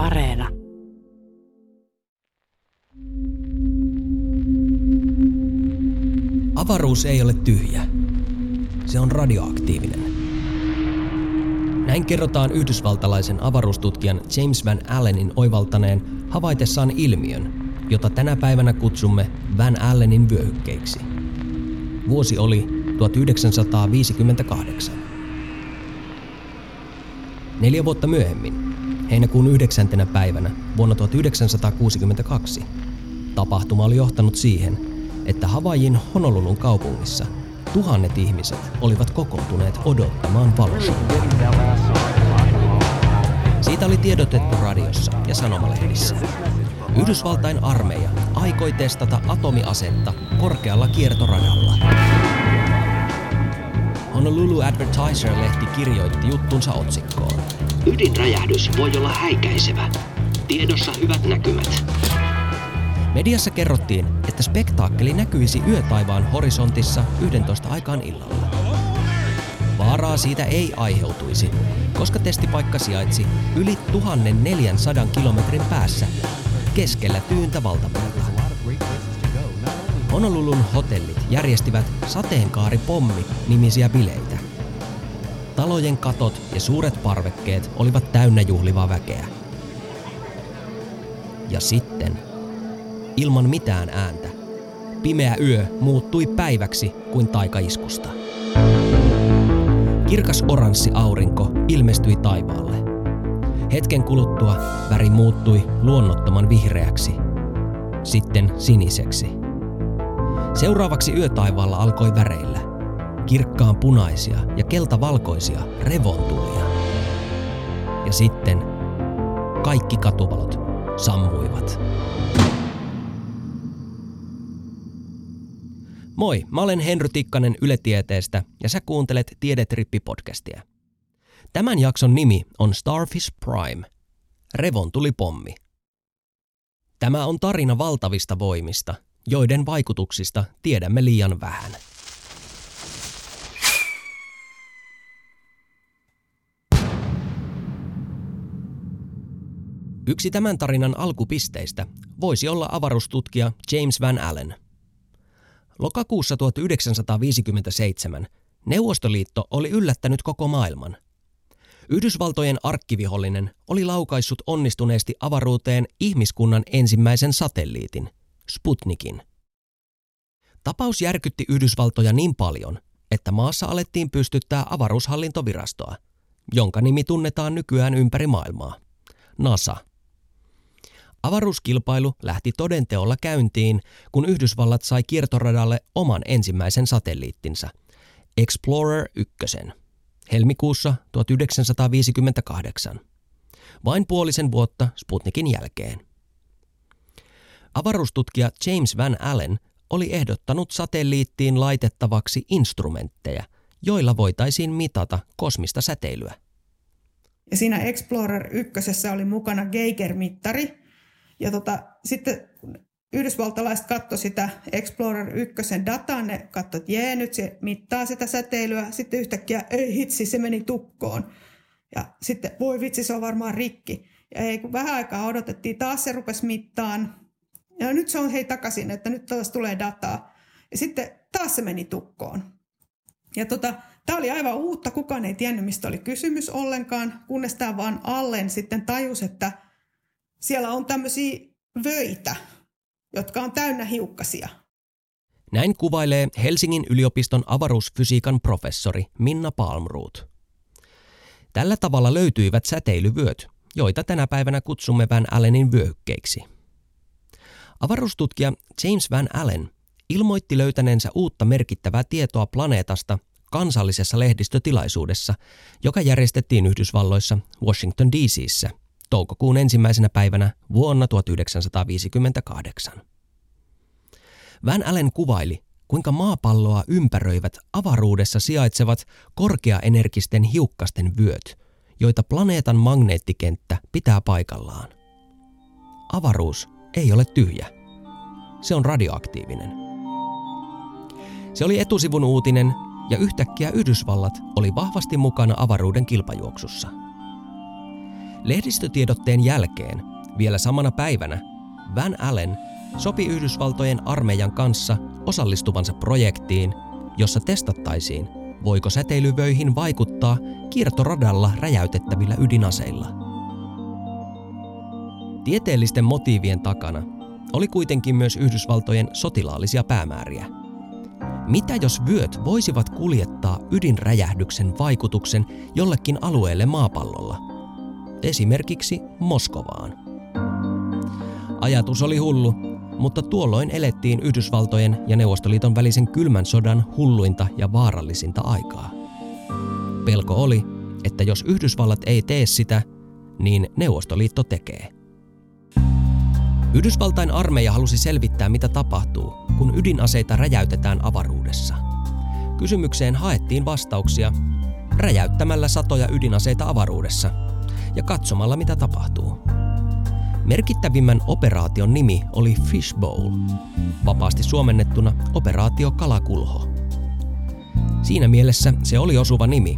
Areena. Avaruus ei ole tyhjä. Se on radioaktiivinen. Näin kerrotaan yhdysvaltalaisen avaruustutkijan James Van Allenin oivaltaneen havaitessaan ilmiön, jota tänä päivänä kutsumme Van Allenin vyöhykkeiksi. Vuosi oli 1958. Neljä vuotta myöhemmin, heinäkuun 9. päivänä vuonna 1962, tapahtuma oli johtanut siihen, että Havaijin Honolulun kaupungissa tuhannet ihmiset olivat kokoontuneet odottamaan valoshowta. Siitä oli tiedotettu radiossa ja sanomalehdissä. Yhdysvaltain armeija aikoi testata atomiasetta korkealla kiertoradalla. Honolulu Advertiser-lehti kirjoitti juttunsa otsikkoon. Ydinräjähdys voi olla häikäisevä. Tiedossa hyvät näkymät. Mediassa kerrottiin, että spektaakkeli näkyisi yötaivaan horisontissa 11 aikaan illalla. Vaaraa siitä ei aiheutuisi, koska testipaikka sijaitsi yli 1400 kilometrin päässä keskellä tyyntä valtamerta. Honolulun hotellit järjestivät sateenkaaripommi nimisiä bileitä. Talojen katot ja suuret parvekkeet olivat täynnä juhlivaa väkeä. Ja sitten, ilman mitään ääntä, pimeä yö muuttui päiväksi kuin taikaiskusta. Kirkas oranssi aurinko ilmestyi taivaalle. Hetken kuluttua väri muuttui luonnottoman vihreäksi, sitten siniseksi. Seuraavaksi yötaivaalla alkoi väreillä kirkkaan punaisia ja keltavalkoisia revontulia. Ja sitten kaikki katuvalot sammuivat. Moi, mä olen Henry Tikkanen Yle Tieteestä ja sä kuuntelet Tiedetrippi-podcastia. Tämän jakson nimi on Starfish Prime, revontulipommi. Tämä on tarina valtavista voimista, joiden vaikutuksista tiedämme liian vähän. Yksi tämän tarinan alkupisteistä voisi olla avaruustutkija James Van Allen – Lokakuussa 1957 Neuvostoliitto oli yllättänyt koko maailman. Yhdysvaltojen arkkivihollinen oli laukaissut onnistuneesti avaruuteen ihmiskunnan ensimmäisen satelliitin, Sputnikin. Tapaus järkytti Yhdysvaltoja niin paljon, että maassa alettiin pystyttää avaruushallintovirastoa, jonka nimi tunnetaan nykyään ympäri maailmaa, NASA – Avaruuskilpailu lähti todenteolla käyntiin, kun Yhdysvallat sai kiertoradalle oman ensimmäisen satelliittinsa, Explorer 1, helmikuussa 1958, vain puolisen vuotta Sputnikin jälkeen. Avaruustutkija James Van Allen oli ehdottanut satelliittiin laitettavaksi instrumentteja, joilla voitaisiin mitata kosmista säteilyä. Ja siinä Explorer 1 oli mukana Geiger-mittari, ja tota, sitten yhdysvaltalaiset katsoi sitä Explorer 1 dataa, ne katsoi, että jee, nyt se mittaa sitä säteilyä. Sitten yhtäkkiä, ei hitsi, se meni tukkoon. Ja sitten, voi vitsi, se on varmaan rikki. Ja ei, kun vähän aikaa odotettiin, taas se rupesi mittaan. Ja nyt se on hei takaisin, että nyt taas tulee dataa. Ja sitten taas se meni tukkoon. Ja tota, tämä oli aivan uutta, kukaan ei tiennyt, mistä oli kysymys ollenkaan, kunnes tämä vaan Allen sitten tajus, että – siellä on tämmöisiä vöitä, jotka on täynnä hiukkasia. Näin kuvailee Helsingin yliopiston avaruusfysiikan professori Minna Palmroot. Tällä tavalla löytyivät säteilyvyöt, joita tänä päivänä kutsumme Van Allenin vyöhykkeiksi. Avaruustutkija James Van Allen ilmoitti löytäneensä uutta merkittävää tietoa planeetasta kansallisessa lehdistötilaisuudessa, joka järjestettiin Yhdysvalloissa Washington DCissä toukokuun ensimmäisenä päivänä vuonna 1958. Van Allen kuvaili, kuinka maapalloa ympäröivät avaruudessa sijaitsevat korkeaenergisten hiukkasten vyöt, joita planeetan magneettikenttä pitää paikallaan. Avaruus ei ole tyhjä. Se on radioaktiivinen. Se oli etusivun uutinen ja yhtäkkiä Yhdysvallat oli vahvasti mukana avaruuden kilpajuoksussa – Lehdistötiedotteen jälkeen, vielä samana päivänä, Van Allen sopi Yhdysvaltojen armeijan kanssa osallistuvansa projektiin, jossa testattaisiin, voiko säteilyvöihin vaikuttaa kiertoradalla räjäytettävillä ydinaseilla. Tieteellisten motiivien takana oli kuitenkin myös Yhdysvaltojen sotilaallisia päämääriä. Mitä jos vyöt voisivat kuljettaa ydinräjähdyksen vaikutuksen jollekin alueelle maapallolla? Esimerkiksi Moskovaan. Ajatus oli hullu, mutta tuolloin elettiin Yhdysvaltojen ja Neuvostoliiton välisen kylmän sodan hulluinta ja vaarallisinta aikaa. Pelko oli, että jos Yhdysvallat ei tee sitä, niin Neuvostoliitto tekee. Yhdysvaltain armeija halusi selvittää, mitä tapahtuu, kun ydinaseita räjäytetään avaruudessa. Kysymykseen haettiin vastauksia räjäyttämällä satoja ydinaseita avaruudessa ja katsomalla, mitä tapahtuu. Merkittävimmän operaation nimi oli Fishbowl, vapaasti suomennettuna operaatio Kalakulho. Siinä mielessä se oli osuva nimi,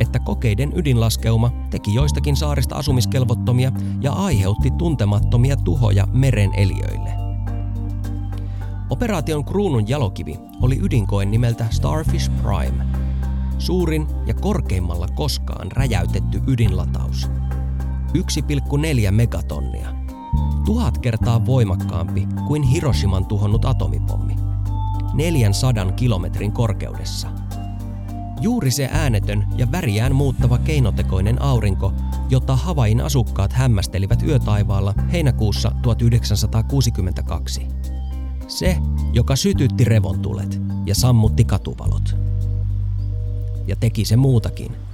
että kokeiden ydinlaskeuma teki joistakin saarista asumiskelvottomia ja aiheutti tuntemattomia tuhoja meren eliöille. Operaation kruunun jalokivi oli ydinkoen nimeltä Starfish Prime, suurin ja korkeimmalla koskaan räjäytetty ydinlataus. 1,4 megatonnia tuhat kertaa voimakkaampi kuin Hiroshiman tuhonnut atomipommi. 400 kilometrin korkeudessa. Juuri se äänetön ja väriään muuttava keinotekoinen aurinko, jota Havain asukkaat hämmästelivät yötaivaalla heinäkuussa 1962. Se, joka sytytti revontulet ja sammutti katuvalot. Ja teki se muutakin –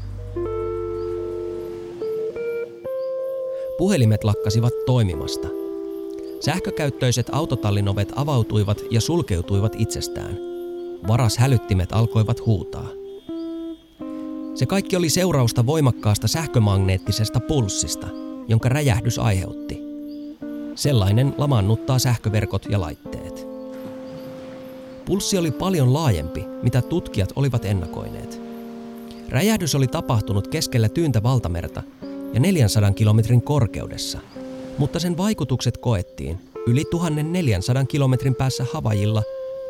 Puhelimet lakkasivat toimimasta. Sähkökäyttöiset autotallinovet avautuivat ja sulkeutuivat itsestään. Varas hälyttimet alkoivat huutaa. Se kaikki oli seurausta voimakkaasta sähkömagneettisesta pulssista, jonka räjähdys aiheutti. Sellainen lamannuttaa sähköverkot ja laitteet. Pulssi oli paljon laajempi, mitä tutkijat olivat ennakoineet. Räjähdys oli tapahtunut keskellä tyyntä valtamerta ja 400 kilometrin korkeudessa, mutta sen vaikutukset koettiin yli 1400 kilometrin päässä Havajilla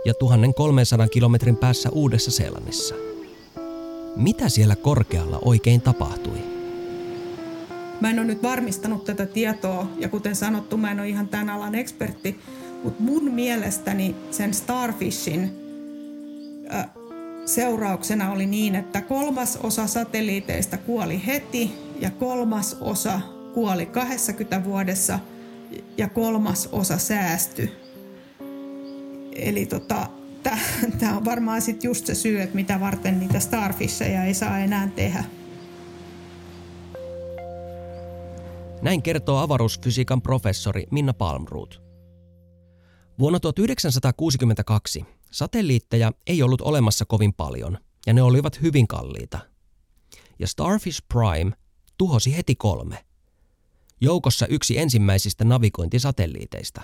ja 1300 kilometrin päässä Uudessa Seelannissa. Mitä siellä korkealla oikein tapahtui? Mä en ole nyt varmistanut tätä tietoa ja kuten sanottu, mä en ole ihan tämän alan ekspertti, mutta mun mielestäni sen Starfishin äh, seurauksena oli niin, että kolmas osa satelliiteista kuoli heti ja kolmas osa kuoli 20 vuodessa ja kolmas osa säästyi. Eli tota, tämä on varmaan sitten just se syy, että mitä varten niitä starfisseja ei saa enää tehdä. Näin kertoo avaruusfysiikan professori Minna Palmroot. Vuonna 1962 satelliitteja ei ollut olemassa kovin paljon, ja ne olivat hyvin kalliita. Ja Starfish Prime tuhosi heti kolme. Joukossa yksi ensimmäisistä navigointisatelliiteista.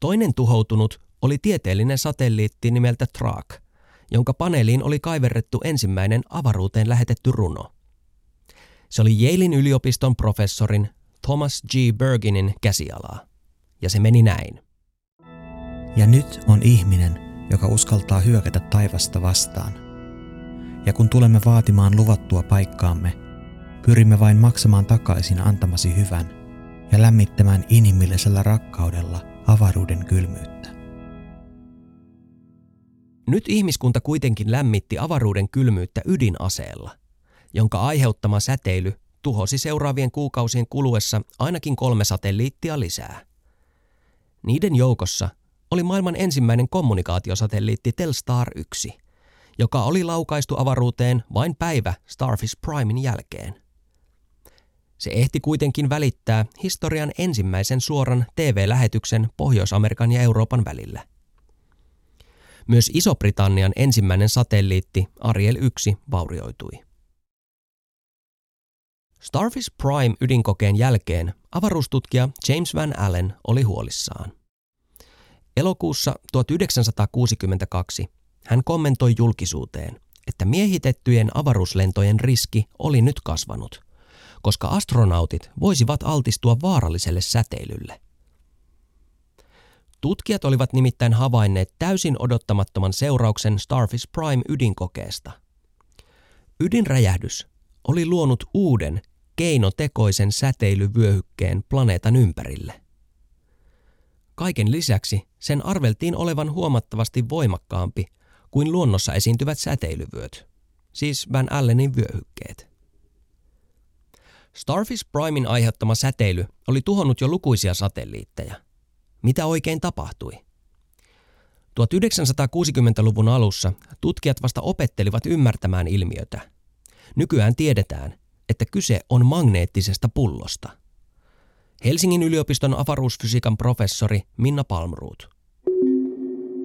Toinen tuhoutunut oli tieteellinen satelliitti nimeltä Track, jonka paneeliin oli kaiverrettu ensimmäinen avaruuteen lähetetty runo. Se oli Yalein yliopiston professorin Thomas G. Berginin käsialaa. Ja se meni näin. Ja nyt on ihminen, joka uskaltaa hyökätä taivasta vastaan. Ja kun tulemme vaatimaan luvattua paikkaamme, pyrimme vain maksamaan takaisin antamasi hyvän ja lämmittämään inhimillisellä rakkaudella avaruuden kylmyyttä. Nyt ihmiskunta kuitenkin lämmitti avaruuden kylmyyttä ydinaseella, jonka aiheuttama säteily tuhosi seuraavien kuukausien kuluessa ainakin kolme satelliittia lisää. Niiden joukossa oli maailman ensimmäinen kommunikaatiosatelliitti Telstar 1, joka oli laukaistu avaruuteen vain päivä Starfish Primein jälkeen. Se ehti kuitenkin välittää historian ensimmäisen suoran TV-lähetyksen Pohjois-Amerikan ja Euroopan välillä. Myös Iso-Britannian ensimmäinen satelliitti Ariel 1 vaurioitui. Starfish Prime ydinkokeen jälkeen avaruustutkija James Van Allen oli huolissaan. Elokuussa 1962 hän kommentoi julkisuuteen, että miehitettyjen avaruuslentojen riski oli nyt kasvanut, koska astronautit voisivat altistua vaaralliselle säteilylle. Tutkijat olivat nimittäin havainneet täysin odottamattoman seurauksen Starfish Prime ydinkokeesta. Ydinräjähdys oli luonut uuden keinotekoisen säteilyvyöhykkeen planeetan ympärille. Kaiken lisäksi sen arveltiin olevan huomattavasti voimakkaampi kuin luonnossa esiintyvät säteilyvyöt, siis Van Allenin vyöhykkeet. Starfish Primein aiheuttama säteily oli tuhonnut jo lukuisia satelliitteja. Mitä oikein tapahtui? 1960-luvun alussa tutkijat vasta opettelivat ymmärtämään ilmiötä. Nykyään tiedetään, että kyse on magneettisesta pullosta. Helsingin yliopiston avaruusfysiikan professori Minna Palmruut.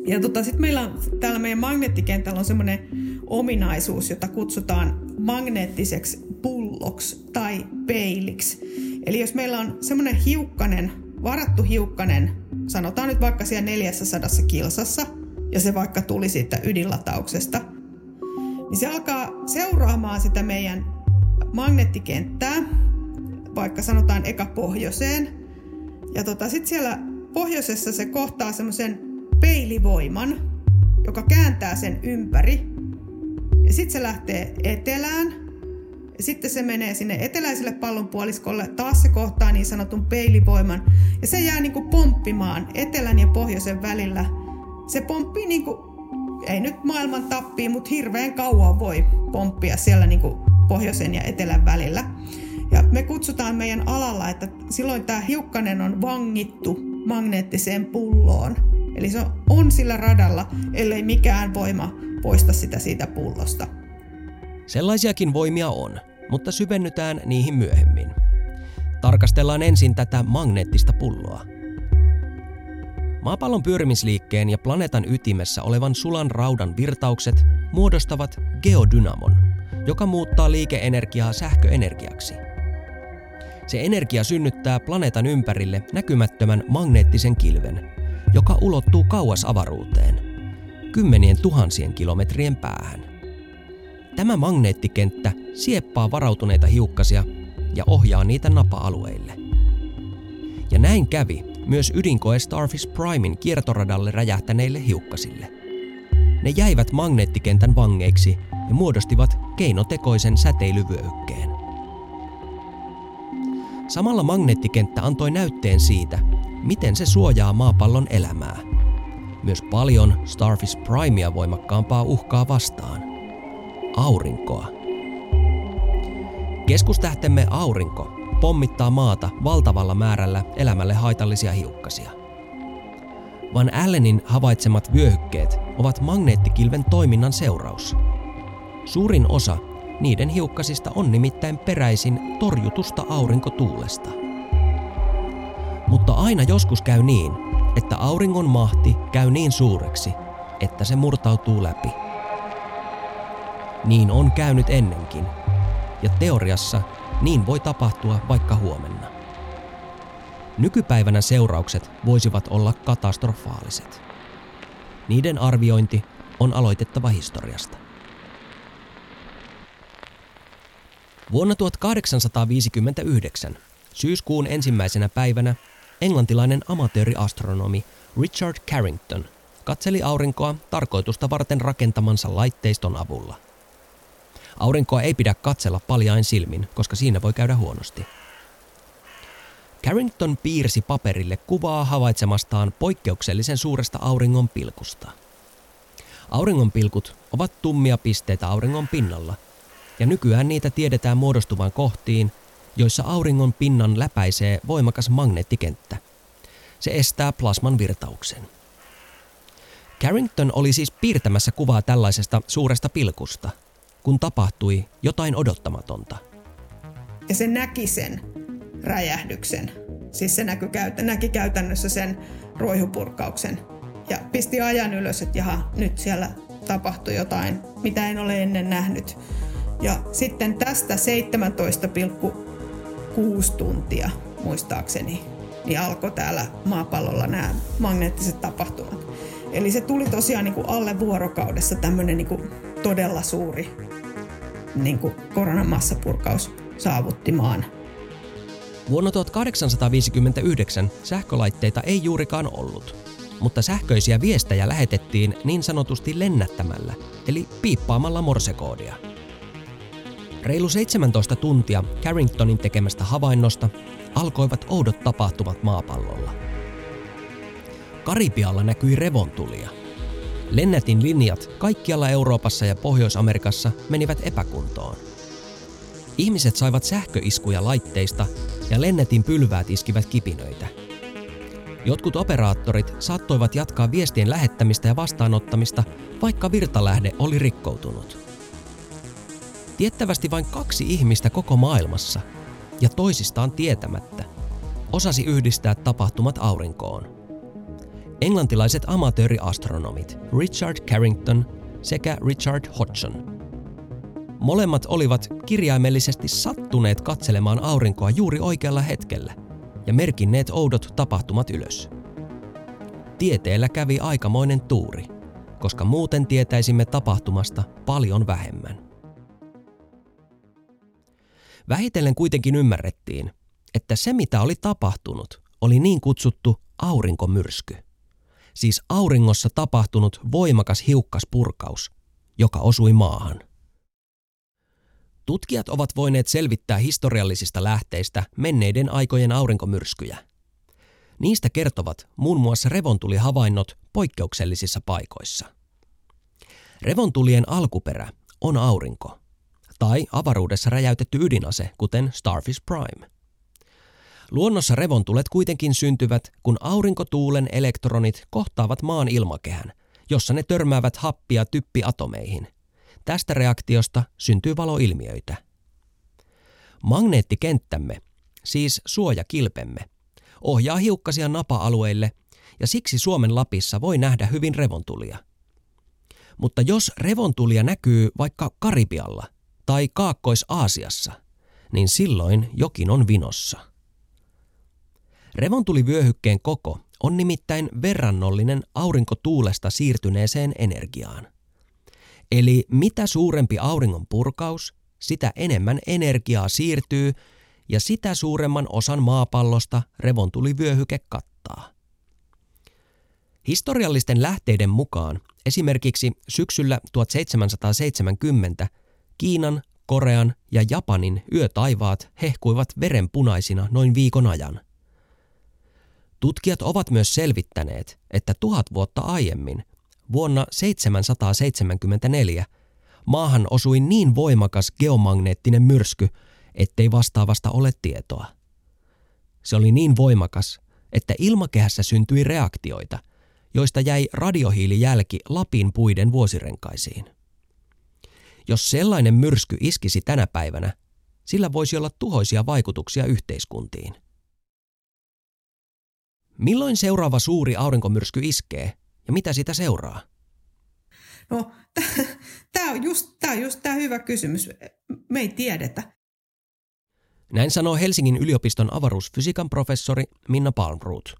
Ja tota, sitten meillä täällä meidän magneettikentällä on semmoinen ominaisuus, jota kutsutaan magneettiseksi pulloksi tai peiliksi. Eli jos meillä on semmoinen hiukkanen, varattu hiukkanen, sanotaan nyt vaikka siellä 400 kilsassa, ja se vaikka tuli siitä ydinlatauksesta, niin se alkaa seuraamaan sitä meidän magneettikenttää, vaikka sanotaan eka pohjoiseen. Ja tota, sitten siellä pohjoisessa se kohtaa semmoisen peilivoiman, joka kääntää sen ympäri. Ja sitten se lähtee etelään. Sitten se menee sinne eteläiselle pallonpuoliskolle. Taas se kohtaa niin sanotun peilivoiman. Ja se jää niinku pomppimaan etelän ja pohjoisen välillä. Se pomppii niinku, ei nyt maailman tappiin, mutta hirveän kauan voi pomppia siellä niinku pohjoisen ja etelän välillä. Ja me kutsutaan meidän alalla, että silloin tämä hiukkanen on vangittu magneettiseen pulloon. Eli se on sillä radalla, ellei mikään voima poista sitä siitä pullosta. Sellaisiakin voimia on, mutta syvennytään niihin myöhemmin. Tarkastellaan ensin tätä magneettista pulloa. Maapallon pyörimisliikkeen ja planeetan ytimessä olevan sulan raudan virtaukset muodostavat geodynamon, joka muuttaa liikeenergiaa sähköenergiaksi. Se energia synnyttää planeetan ympärille näkymättömän magneettisen kilven, joka ulottuu kauas avaruuteen, kymmenien tuhansien kilometrien päähän. Tämä magneettikenttä sieppaa varautuneita hiukkasia ja ohjaa niitä napa-alueille. Ja näin kävi myös ydinkoe Starfish Primein kiertoradalle räjähtäneille hiukkasille. Ne jäivät magneettikentän vangeiksi ja muodostivat keinotekoisen säteilyvyöhykkeen. Samalla magneettikenttä antoi näytteen siitä, miten se suojaa maapallon elämää. Myös paljon Starfish Primea voimakkaampaa uhkaa vastaan. Aurinkoa. Keskustähtemme aurinko pommittaa maata valtavalla määrällä elämälle haitallisia hiukkasia. Van Allenin havaitsemat vyöhykkeet ovat magneettikilven toiminnan seuraus. Suurin osa niiden hiukkasista on nimittäin peräisin torjutusta aurinkotuulesta. Mutta aina joskus käy niin, että auringon mahti käy niin suureksi, että se murtautuu läpi. Niin on käynyt ennenkin, ja teoriassa niin voi tapahtua vaikka huomenna. Nykypäivänä seuraukset voisivat olla katastrofaaliset. Niiden arviointi on aloitettava historiasta. Vuonna 1859, syyskuun ensimmäisenä päivänä, englantilainen amatööriastronomi Richard Carrington katseli aurinkoa tarkoitusta varten rakentamansa laitteiston avulla. Aurinkoa ei pidä katsella paljain silmin, koska siinä voi käydä huonosti. Carrington piirsi paperille kuvaa havaitsemastaan poikkeuksellisen suuresta auringon pilkusta. Auringon pilkut ovat tummia pisteitä auringon pinnalla, ja nykyään niitä tiedetään muodostuvan kohtiin, joissa auringon pinnan läpäisee voimakas magneettikenttä. Se estää plasman virtauksen. Carrington oli siis piirtämässä kuvaa tällaisesta suuresta pilkusta, kun tapahtui jotain odottamatonta. Ja se näki sen räjähdyksen. Siis se näky, näki käytännössä sen roihupurkauksen. Ja pisti ajan ylös, että jaha, nyt siellä tapahtui jotain, mitä en ole ennen nähnyt. Ja sitten tästä 17,6 tuntia muistaakseni niin alkoi täällä maapallolla nämä magneettiset tapahtumat. Eli se tuli tosiaan niin kuin alle vuorokaudessa tämmöinen niin kuin todella suuri niin kuin koronan massapurkaus. saavutti maan. Vuonna 1859 sähkölaitteita ei juurikaan ollut, mutta sähköisiä viestejä lähetettiin niin sanotusti lennättämällä, eli piippaamalla morsekoodia. Reilu 17 tuntia Carringtonin tekemästä havainnosta alkoivat oudot tapahtumat maapallolla. Karibialla näkyi revontulia. Lennätin linjat kaikkialla Euroopassa ja Pohjois-Amerikassa menivät epäkuntoon. Ihmiset saivat sähköiskuja laitteista ja lennetin pylväät iskivät kipinöitä. Jotkut operaattorit saattoivat jatkaa viestien lähettämistä ja vastaanottamista, vaikka virtalähde oli rikkoutunut. Tiettävästi vain kaksi ihmistä koko maailmassa ja toisistaan tietämättä osasi yhdistää tapahtumat aurinkoon. Englantilaiset amatööriastronomit Richard Carrington sekä Richard Hodgson. Molemmat olivat kirjaimellisesti sattuneet katselemaan aurinkoa juuri oikealla hetkellä ja merkinneet oudot tapahtumat ylös. Tieteellä kävi aikamoinen tuuri, koska muuten tietäisimme tapahtumasta paljon vähemmän. Vähitellen kuitenkin ymmärrettiin, että se mitä oli tapahtunut oli niin kutsuttu aurinkomyrsky. Siis auringossa tapahtunut voimakas hiukkaspurkaus, joka osui maahan. Tutkijat ovat voineet selvittää historiallisista lähteistä menneiden aikojen aurinkomyrskyjä. Niistä kertovat muun muassa revontulihavainnot poikkeuksellisissa paikoissa. Revontulien alkuperä on aurinko – tai avaruudessa räjäytetty ydinase, kuten Starfish Prime. Luonnossa revontulet kuitenkin syntyvät, kun aurinkotuulen elektronit kohtaavat maan ilmakehän, jossa ne törmäävät happia typpiatomeihin. Tästä reaktiosta syntyy valoilmiöitä. Magneettikenttämme, siis suojakilpemme, ohjaa hiukkasia napa-alueille ja siksi Suomen Lapissa voi nähdä hyvin revontulia. Mutta jos revontulia näkyy vaikka Karibialla – tai Kaakkois-Aasiassa, niin silloin jokin on vinossa. Revontulivyöhykkeen koko on nimittäin verrannollinen aurinkotuulesta siirtyneeseen energiaan. Eli mitä suurempi auringon purkaus, sitä enemmän energiaa siirtyy ja sitä suuremman osan maapallosta revontulivyöhyke kattaa. Historiallisten lähteiden mukaan esimerkiksi syksyllä 1770 Kiinan, Korean ja Japanin yötaivaat hehkuivat verenpunaisina noin viikon ajan. Tutkijat ovat myös selvittäneet, että tuhat vuotta aiemmin, vuonna 774, maahan osui niin voimakas geomagneettinen myrsky, ettei vastaavasta ole tietoa. Se oli niin voimakas, että ilmakehässä syntyi reaktioita, joista jäi radiohiilijälki Lapin puiden vuosirenkaisiin. Jos sellainen myrsky iskisi tänä päivänä, sillä voisi olla tuhoisia vaikutuksia yhteiskuntiin. Milloin seuraava suuri aurinkomyrsky iskee ja mitä sitä seuraa? No, tämä on just tämä just tää hyvä kysymys. Me ei tiedetä. Näin sanoo Helsingin yliopiston avaruusfysiikan professori Minna Palmroot.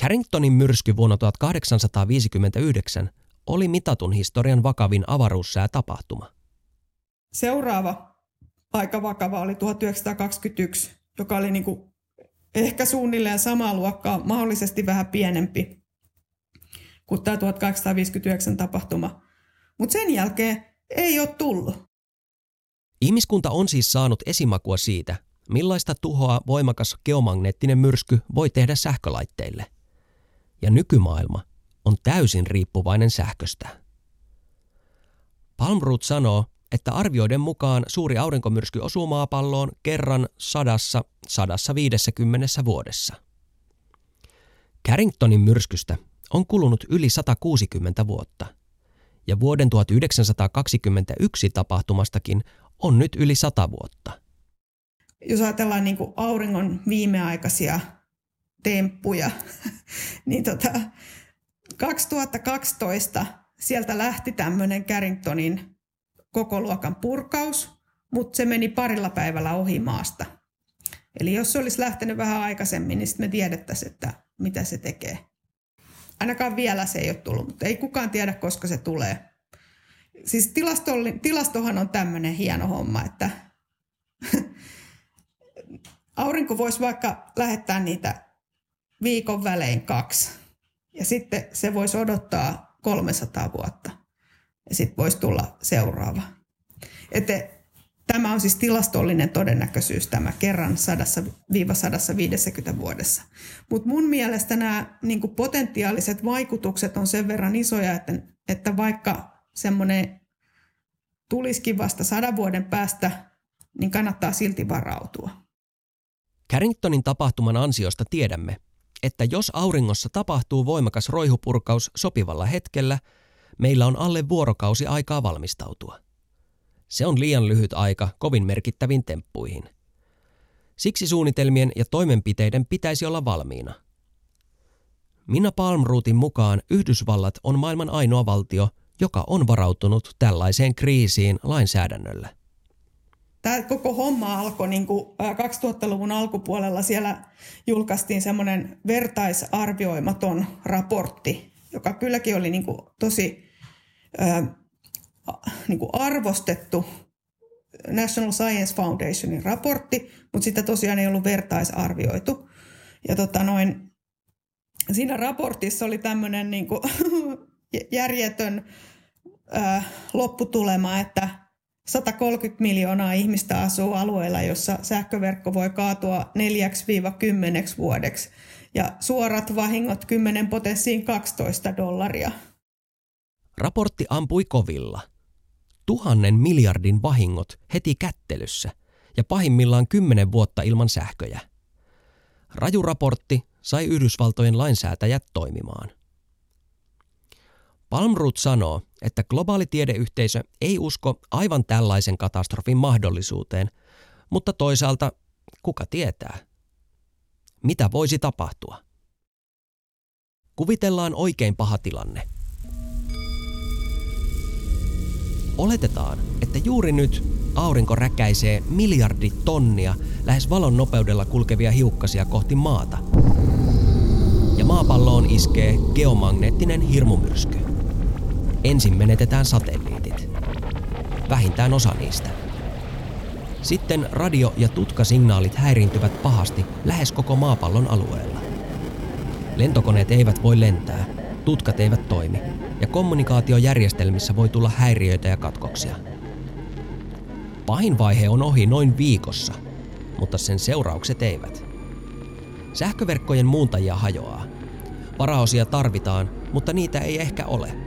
Carringtonin myrsky vuonna 1859 oli mitatun historian vakavin avaruussäätapahtuma. Seuraava aika vakava oli 1921, joka oli niin kuin ehkä suunnilleen samaa luokkaa, mahdollisesti vähän pienempi kuin tämä 1859 tapahtuma. Mutta sen jälkeen ei ole tullut. Ihmiskunta on siis saanut esimakua siitä, millaista tuhoa voimakas geomagneettinen myrsky voi tehdä sähkölaitteille. Ja nykymaailma on täysin riippuvainen sähköstä. Palmroot sanoo, että arvioiden mukaan suuri aurinkomyrsky osuu maapalloon kerran sadassa, sadassa viidessäkymmenessä vuodessa. Carringtonin myrskystä on kulunut yli 160 vuotta, ja vuoden 1921 tapahtumastakin on nyt yli 100 vuotta. Jos ajatellaan niin kuin auringon viimeaikaisia temppuja, niin tota, 2012 sieltä lähti tämmöinen Carringtonin koko luokan purkaus, mutta se meni parilla päivällä ohi maasta. Eli jos se olisi lähtenyt vähän aikaisemmin, niin sitten me tiedettäisiin, että mitä se tekee. Ainakaan vielä se ei ole tullut, mutta ei kukaan tiedä, koska se tulee. Siis tilastohan on tämmöinen hieno homma, että aurinko voisi vaikka lähettää niitä viikon välein kaksi. Ja sitten se voisi odottaa 300 vuotta. Ja sitten voisi tulla seuraava. Että tämä on siis tilastollinen todennäköisyys tämä kerran 100-150 vuodessa. Mutta mun mielestä nämä niin potentiaaliset vaikutukset on sen verran isoja, että, että vaikka semmoinen tulisikin vasta sadan vuoden päästä, niin kannattaa silti varautua. Carringtonin tapahtuman ansiosta tiedämme, että jos auringossa tapahtuu voimakas roihupurkaus sopivalla hetkellä, meillä on alle vuorokausi aikaa valmistautua. Se on liian lyhyt aika kovin merkittäviin temppuihin. Siksi suunnitelmien ja toimenpiteiden pitäisi olla valmiina. Minna Palmruutin mukaan Yhdysvallat on maailman ainoa valtio, joka on varautunut tällaiseen kriisiin lainsäädännöllä. Tämä koko homma alkoi niin kuin 2000-luvun alkupuolella. Siellä julkaistiin semmoinen vertaisarvioimaton raportti, joka kylläkin oli niin kuin tosi äh, niin kuin arvostettu National Science Foundationin raportti, mutta sitä tosiaan ei ollut vertaisarvioitu. Ja tota noin, siinä raportissa oli tämmöinen niin kuin järjetön äh, lopputulema, että 130 miljoonaa ihmistä asuu alueella, jossa sähköverkko voi kaatua 4-10 vuodeksi ja suorat vahingot 10 potenssiin 12 dollaria. Raportti ampui kovilla. Tuhannen miljardin vahingot heti kättelyssä ja pahimmillaan kymmenen vuotta ilman sähköjä. Rajuraportti sai Yhdysvaltojen lainsäätäjät toimimaan. Palmroot sanoo, että globaali tiedeyhteisö ei usko aivan tällaisen katastrofin mahdollisuuteen, mutta toisaalta kuka tietää? Mitä voisi tapahtua? Kuvitellaan oikein paha tilanne. Oletetaan, että juuri nyt aurinko räkäisee miljardi tonnia lähes valon nopeudella kulkevia hiukkasia kohti maata. Ja maapalloon iskee geomagneettinen hirmumyrsky. Ensin menetetään satelliitit. Vähintään osa niistä. Sitten radio- ja tutkasignaalit häiriintyvät pahasti lähes koko maapallon alueella. Lentokoneet eivät voi lentää, tutkat eivät toimi ja kommunikaatiojärjestelmissä voi tulla häiriöitä ja katkoksia. Pahin vaihe on ohi noin viikossa, mutta sen seuraukset eivät. Sähköverkkojen muuntajia hajoaa. Varaosia tarvitaan, mutta niitä ei ehkä ole –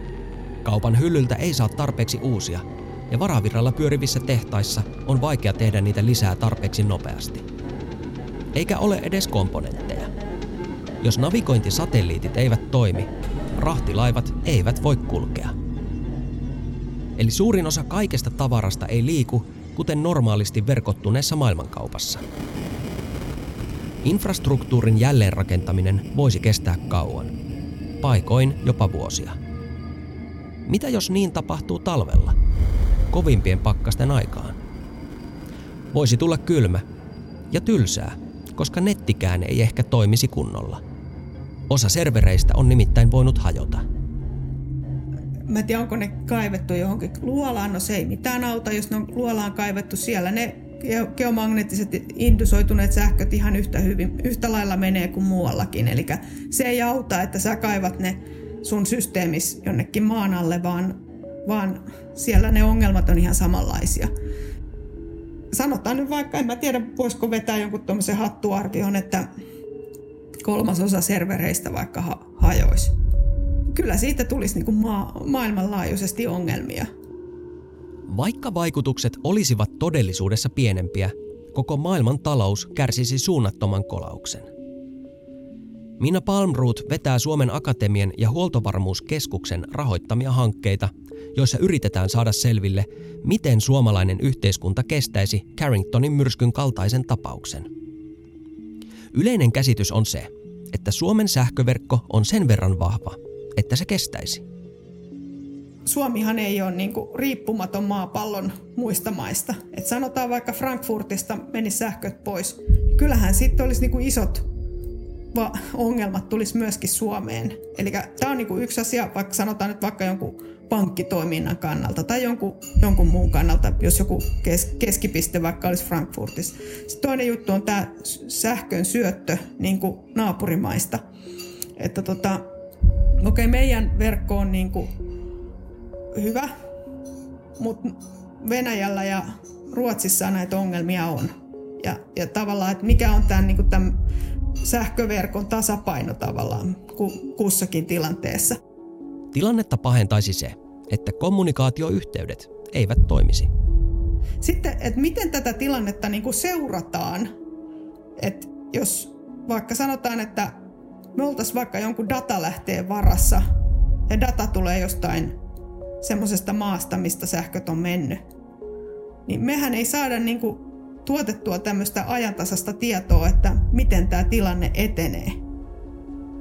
Kaupan hyllyltä ei saa tarpeeksi uusia, ja varavirralla pyörivissä tehtaissa on vaikea tehdä niitä lisää tarpeeksi nopeasti. Eikä ole edes komponentteja. Jos navigointisatelliitit eivät toimi, rahtilaivat eivät voi kulkea. Eli suurin osa kaikesta tavarasta ei liiku, kuten normaalisti verkottuneessa maailmankaupassa. Infrastruktuurin jälleenrakentaminen voisi kestää kauan, paikoin jopa vuosia. Mitä jos niin tapahtuu talvella, kovimpien pakkasten aikaan? Voisi tulla kylmä ja tylsää, koska nettikään ei ehkä toimisi kunnolla. Osa servereistä on nimittäin voinut hajota. Mä en tiedä, onko ne kaivettu johonkin luolaan. No se ei mitään auta, jos ne on luolaan kaivettu. Siellä ne geomagneettiset indusoituneet sähköt ihan yhtä, hyvin, yhtä lailla menee kuin muuallakin. Eli se ei auta, että sä kaivat ne sun systeemis jonnekin maan alle, vaan, vaan siellä ne ongelmat on ihan samanlaisia. Sanotaan nyt vaikka, en mä tiedä voisiko vetää jonkun tuommoisen hattuarvion, että kolmasosa servereistä vaikka ha- hajoisi. Kyllä siitä tulisi niin kuin maa- maailmanlaajuisesti ongelmia. Vaikka vaikutukset olisivat todellisuudessa pienempiä, koko maailman talous kärsisi suunnattoman kolauksen – Minna Palmroot vetää Suomen Akatemian ja Huoltovarmuuskeskuksen rahoittamia hankkeita, joissa yritetään saada selville, miten suomalainen yhteiskunta kestäisi Carringtonin myrskyn kaltaisen tapauksen. Yleinen käsitys on se, että Suomen sähköverkko on sen verran vahva, että se kestäisi. Suomihan ei ole niin kuin riippumaton maapallon muista maista. Et sanotaan vaikka Frankfurtista meni sähköt pois. Kyllähän sitten olisi niin kuin isot ongelmat tulisi myöskin Suomeen. Eli tämä on niin kuin yksi asia, vaikka sanotaan nyt vaikka jonkun pankkitoiminnan kannalta tai jonkun, jonkun muun kannalta, jos joku kes, keskipiste vaikka olisi Frankfurtissa. Sitten toinen juttu on tämä sähkön syöttö niin kuin naapurimaista. Että tota, okei, okay, meidän verkko on niin kuin hyvä, mutta Venäjällä ja Ruotsissa näitä ongelmia on. Ja, ja tavallaan, että mikä on tämän, niin kuin tämän sähköverkon tasapaino tavallaan kussakin tilanteessa. Tilannetta pahentaisi se, että kommunikaatioyhteydet eivät toimisi. Sitten, että miten tätä tilannetta niin kuin seurataan, että jos vaikka sanotaan, että me oltaisiin vaikka jonkun datalähteen varassa ja data tulee jostain semmoisesta maasta, mistä sähköt on mennyt, niin mehän ei saada niin kuin tuotettua tämmöistä ajantasasta tietoa, että miten tämä tilanne etenee.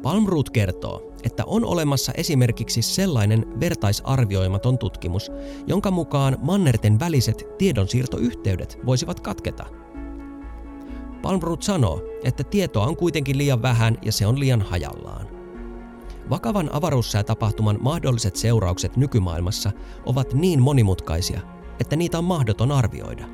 Palmroot kertoo, että on olemassa esimerkiksi sellainen vertaisarvioimaton tutkimus, jonka mukaan mannerten väliset tiedonsiirtoyhteydet voisivat katketa. Palmroot sanoo, että tietoa on kuitenkin liian vähän ja se on liian hajallaan. Vakavan avaruussäätapahtuman mahdolliset seuraukset nykymaailmassa ovat niin monimutkaisia, että niitä on mahdoton arvioida.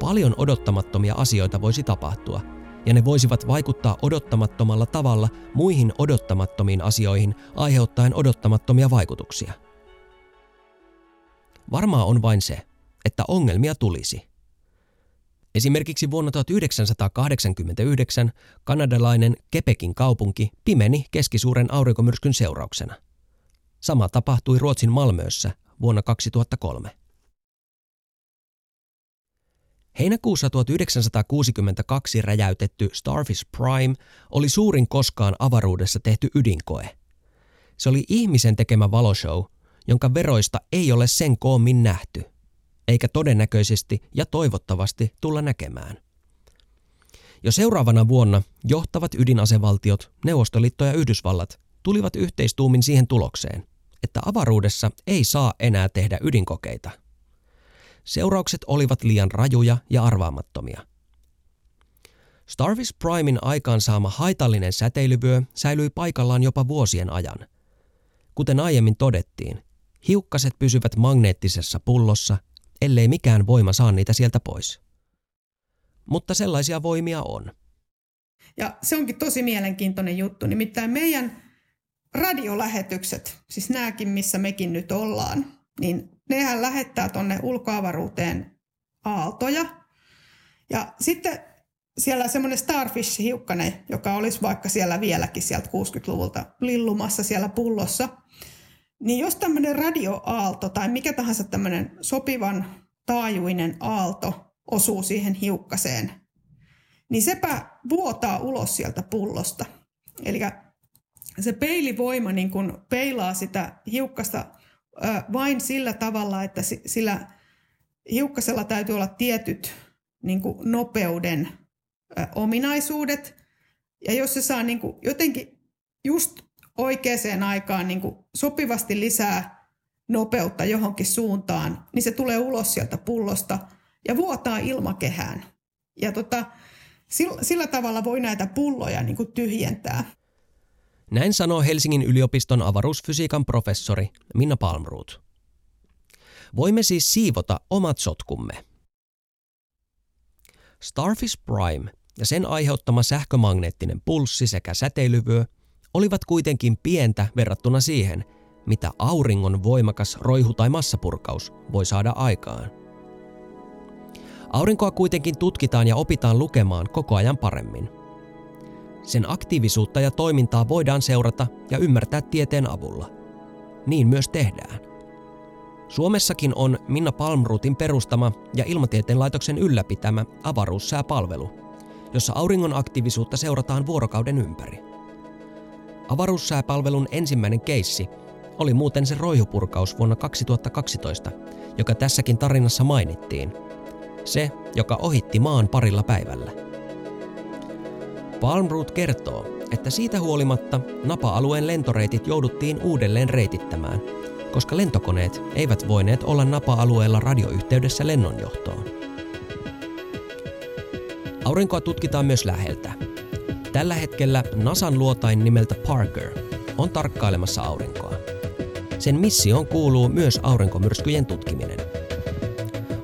Paljon odottamattomia asioita voisi tapahtua, ja ne voisivat vaikuttaa odottamattomalla tavalla muihin odottamattomiin asioihin aiheuttaen odottamattomia vaikutuksia. Varmaa on vain se, että ongelmia tulisi. Esimerkiksi vuonna 1989 kanadalainen Kepekin kaupunki pimeni keskisuuren aurinkomyrskyn seurauksena. Sama tapahtui Ruotsin Malmössä vuonna 2003. Heinäkuussa 1962 räjäytetty Starfish Prime oli suurin koskaan avaruudessa tehty ydinkoe. Se oli ihmisen tekemä valoshow, jonka veroista ei ole sen koommin nähty, eikä todennäköisesti ja toivottavasti tulla näkemään. Jo seuraavana vuonna johtavat ydinasevaltiot, Neuvostoliitto ja Yhdysvallat, tulivat yhteistuumin siihen tulokseen, että avaruudessa ei saa enää tehdä ydinkokeita – Seuraukset olivat liian rajuja ja arvaamattomia. Starfish Primein aikaansaama haitallinen säteilyvyö säilyi paikallaan jopa vuosien ajan. Kuten aiemmin todettiin, hiukkaset pysyvät magneettisessa pullossa, ellei mikään voima saa niitä sieltä pois. Mutta sellaisia voimia on. Ja se onkin tosi mielenkiintoinen juttu. Nimittäin meidän radiolähetykset, siis nämäkin missä mekin nyt ollaan, niin nehän lähettää tuonne ulkoavaruuteen aaltoja. Ja sitten siellä semmoinen starfish-hiukkanen, joka olisi vaikka siellä vieläkin sieltä 60-luvulta lillumassa siellä pullossa, niin jos tämmöinen radioaalto tai mikä tahansa tämmöinen sopivan taajuinen aalto osuu siihen hiukkaseen, niin sepä vuotaa ulos sieltä pullosta. Eli se peilivoima niin kun peilaa sitä hiukkasta vain sillä tavalla, että sillä hiukkasella täytyy olla tietyt niin kuin nopeuden ominaisuudet. Ja jos se saa niin kuin jotenkin just oikeaan aikaan niin kuin sopivasti lisää nopeutta johonkin suuntaan, niin se tulee ulos sieltä pullosta ja vuotaa ilmakehään. Ja tota, sillä, sillä tavalla voi näitä pulloja niin kuin tyhjentää. Näin sanoo Helsingin yliopiston avaruusfysiikan professori Minna Palmroot. Voimme siis siivota omat sotkumme. Starfish Prime ja sen aiheuttama sähkömagneettinen pulssi sekä säteilyvyö olivat kuitenkin pientä verrattuna siihen, mitä auringon voimakas roihu- tai massapurkaus voi saada aikaan. Aurinkoa kuitenkin tutkitaan ja opitaan lukemaan koko ajan paremmin – sen aktiivisuutta ja toimintaa voidaan seurata ja ymmärtää tieteen avulla. Niin myös tehdään. Suomessakin on Minna Palmruutin perustama ja Ilmatieteen laitoksen ylläpitämä avaruussääpalvelu, jossa auringon aktiivisuutta seurataan vuorokauden ympäri. Avaruussääpalvelun ensimmäinen keissi oli muuten se roihupurkaus vuonna 2012, joka tässäkin tarinassa mainittiin. Se, joka ohitti maan parilla päivällä. Palmroot kertoo, että siitä huolimatta Napa-alueen lentoreitit jouduttiin uudelleen reitittämään, koska lentokoneet eivät voineet olla Napa-alueella radioyhteydessä lennonjohtoon. Aurinkoa tutkitaan myös läheltä. Tällä hetkellä NASAn luotain nimeltä Parker on tarkkailemassa aurinkoa. Sen missioon kuuluu myös aurinkomyrskyjen tutkiminen.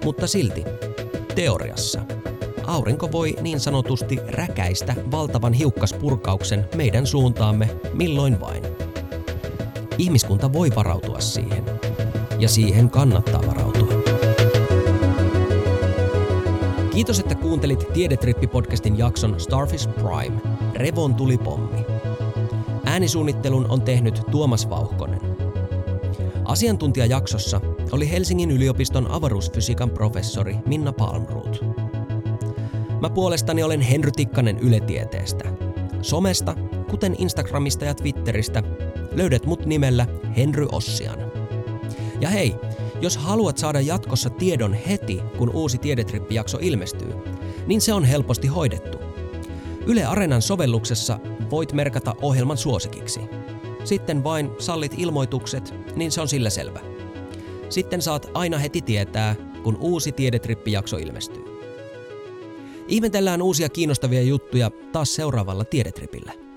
Mutta silti, teoriassa, aurinko voi niin sanotusti räkäistä valtavan hiukkaspurkauksen meidän suuntaamme milloin vain. Ihmiskunta voi varautua siihen. Ja siihen kannattaa varautua. Kiitos, että kuuntelit Tiedetrippi-podcastin jakson Starfish Prime, Revon tulipommi. Äänisuunnittelun on tehnyt Tuomas Vauhkonen. Asiantuntijajaksossa oli Helsingin yliopiston avaruusfysiikan professori Minna Palmroth. Mä puolestani olen Henry Tikkanen Yle-tieteestä. Somesta, kuten Instagramista ja Twitteristä, löydät mut nimellä Henry Ossian. Ja hei, jos haluat saada jatkossa tiedon heti, kun uusi Tiedetrippi-jakso ilmestyy, niin se on helposti hoidettu. Yle Areenan sovelluksessa voit merkata ohjelman suosikiksi. Sitten vain sallit ilmoitukset, niin se on sillä selvä. Sitten saat aina heti tietää, kun uusi Tiedetrippi-jakso ilmestyy. Ihmetellään uusia kiinnostavia juttuja taas seuraavalla Tiedetripillä.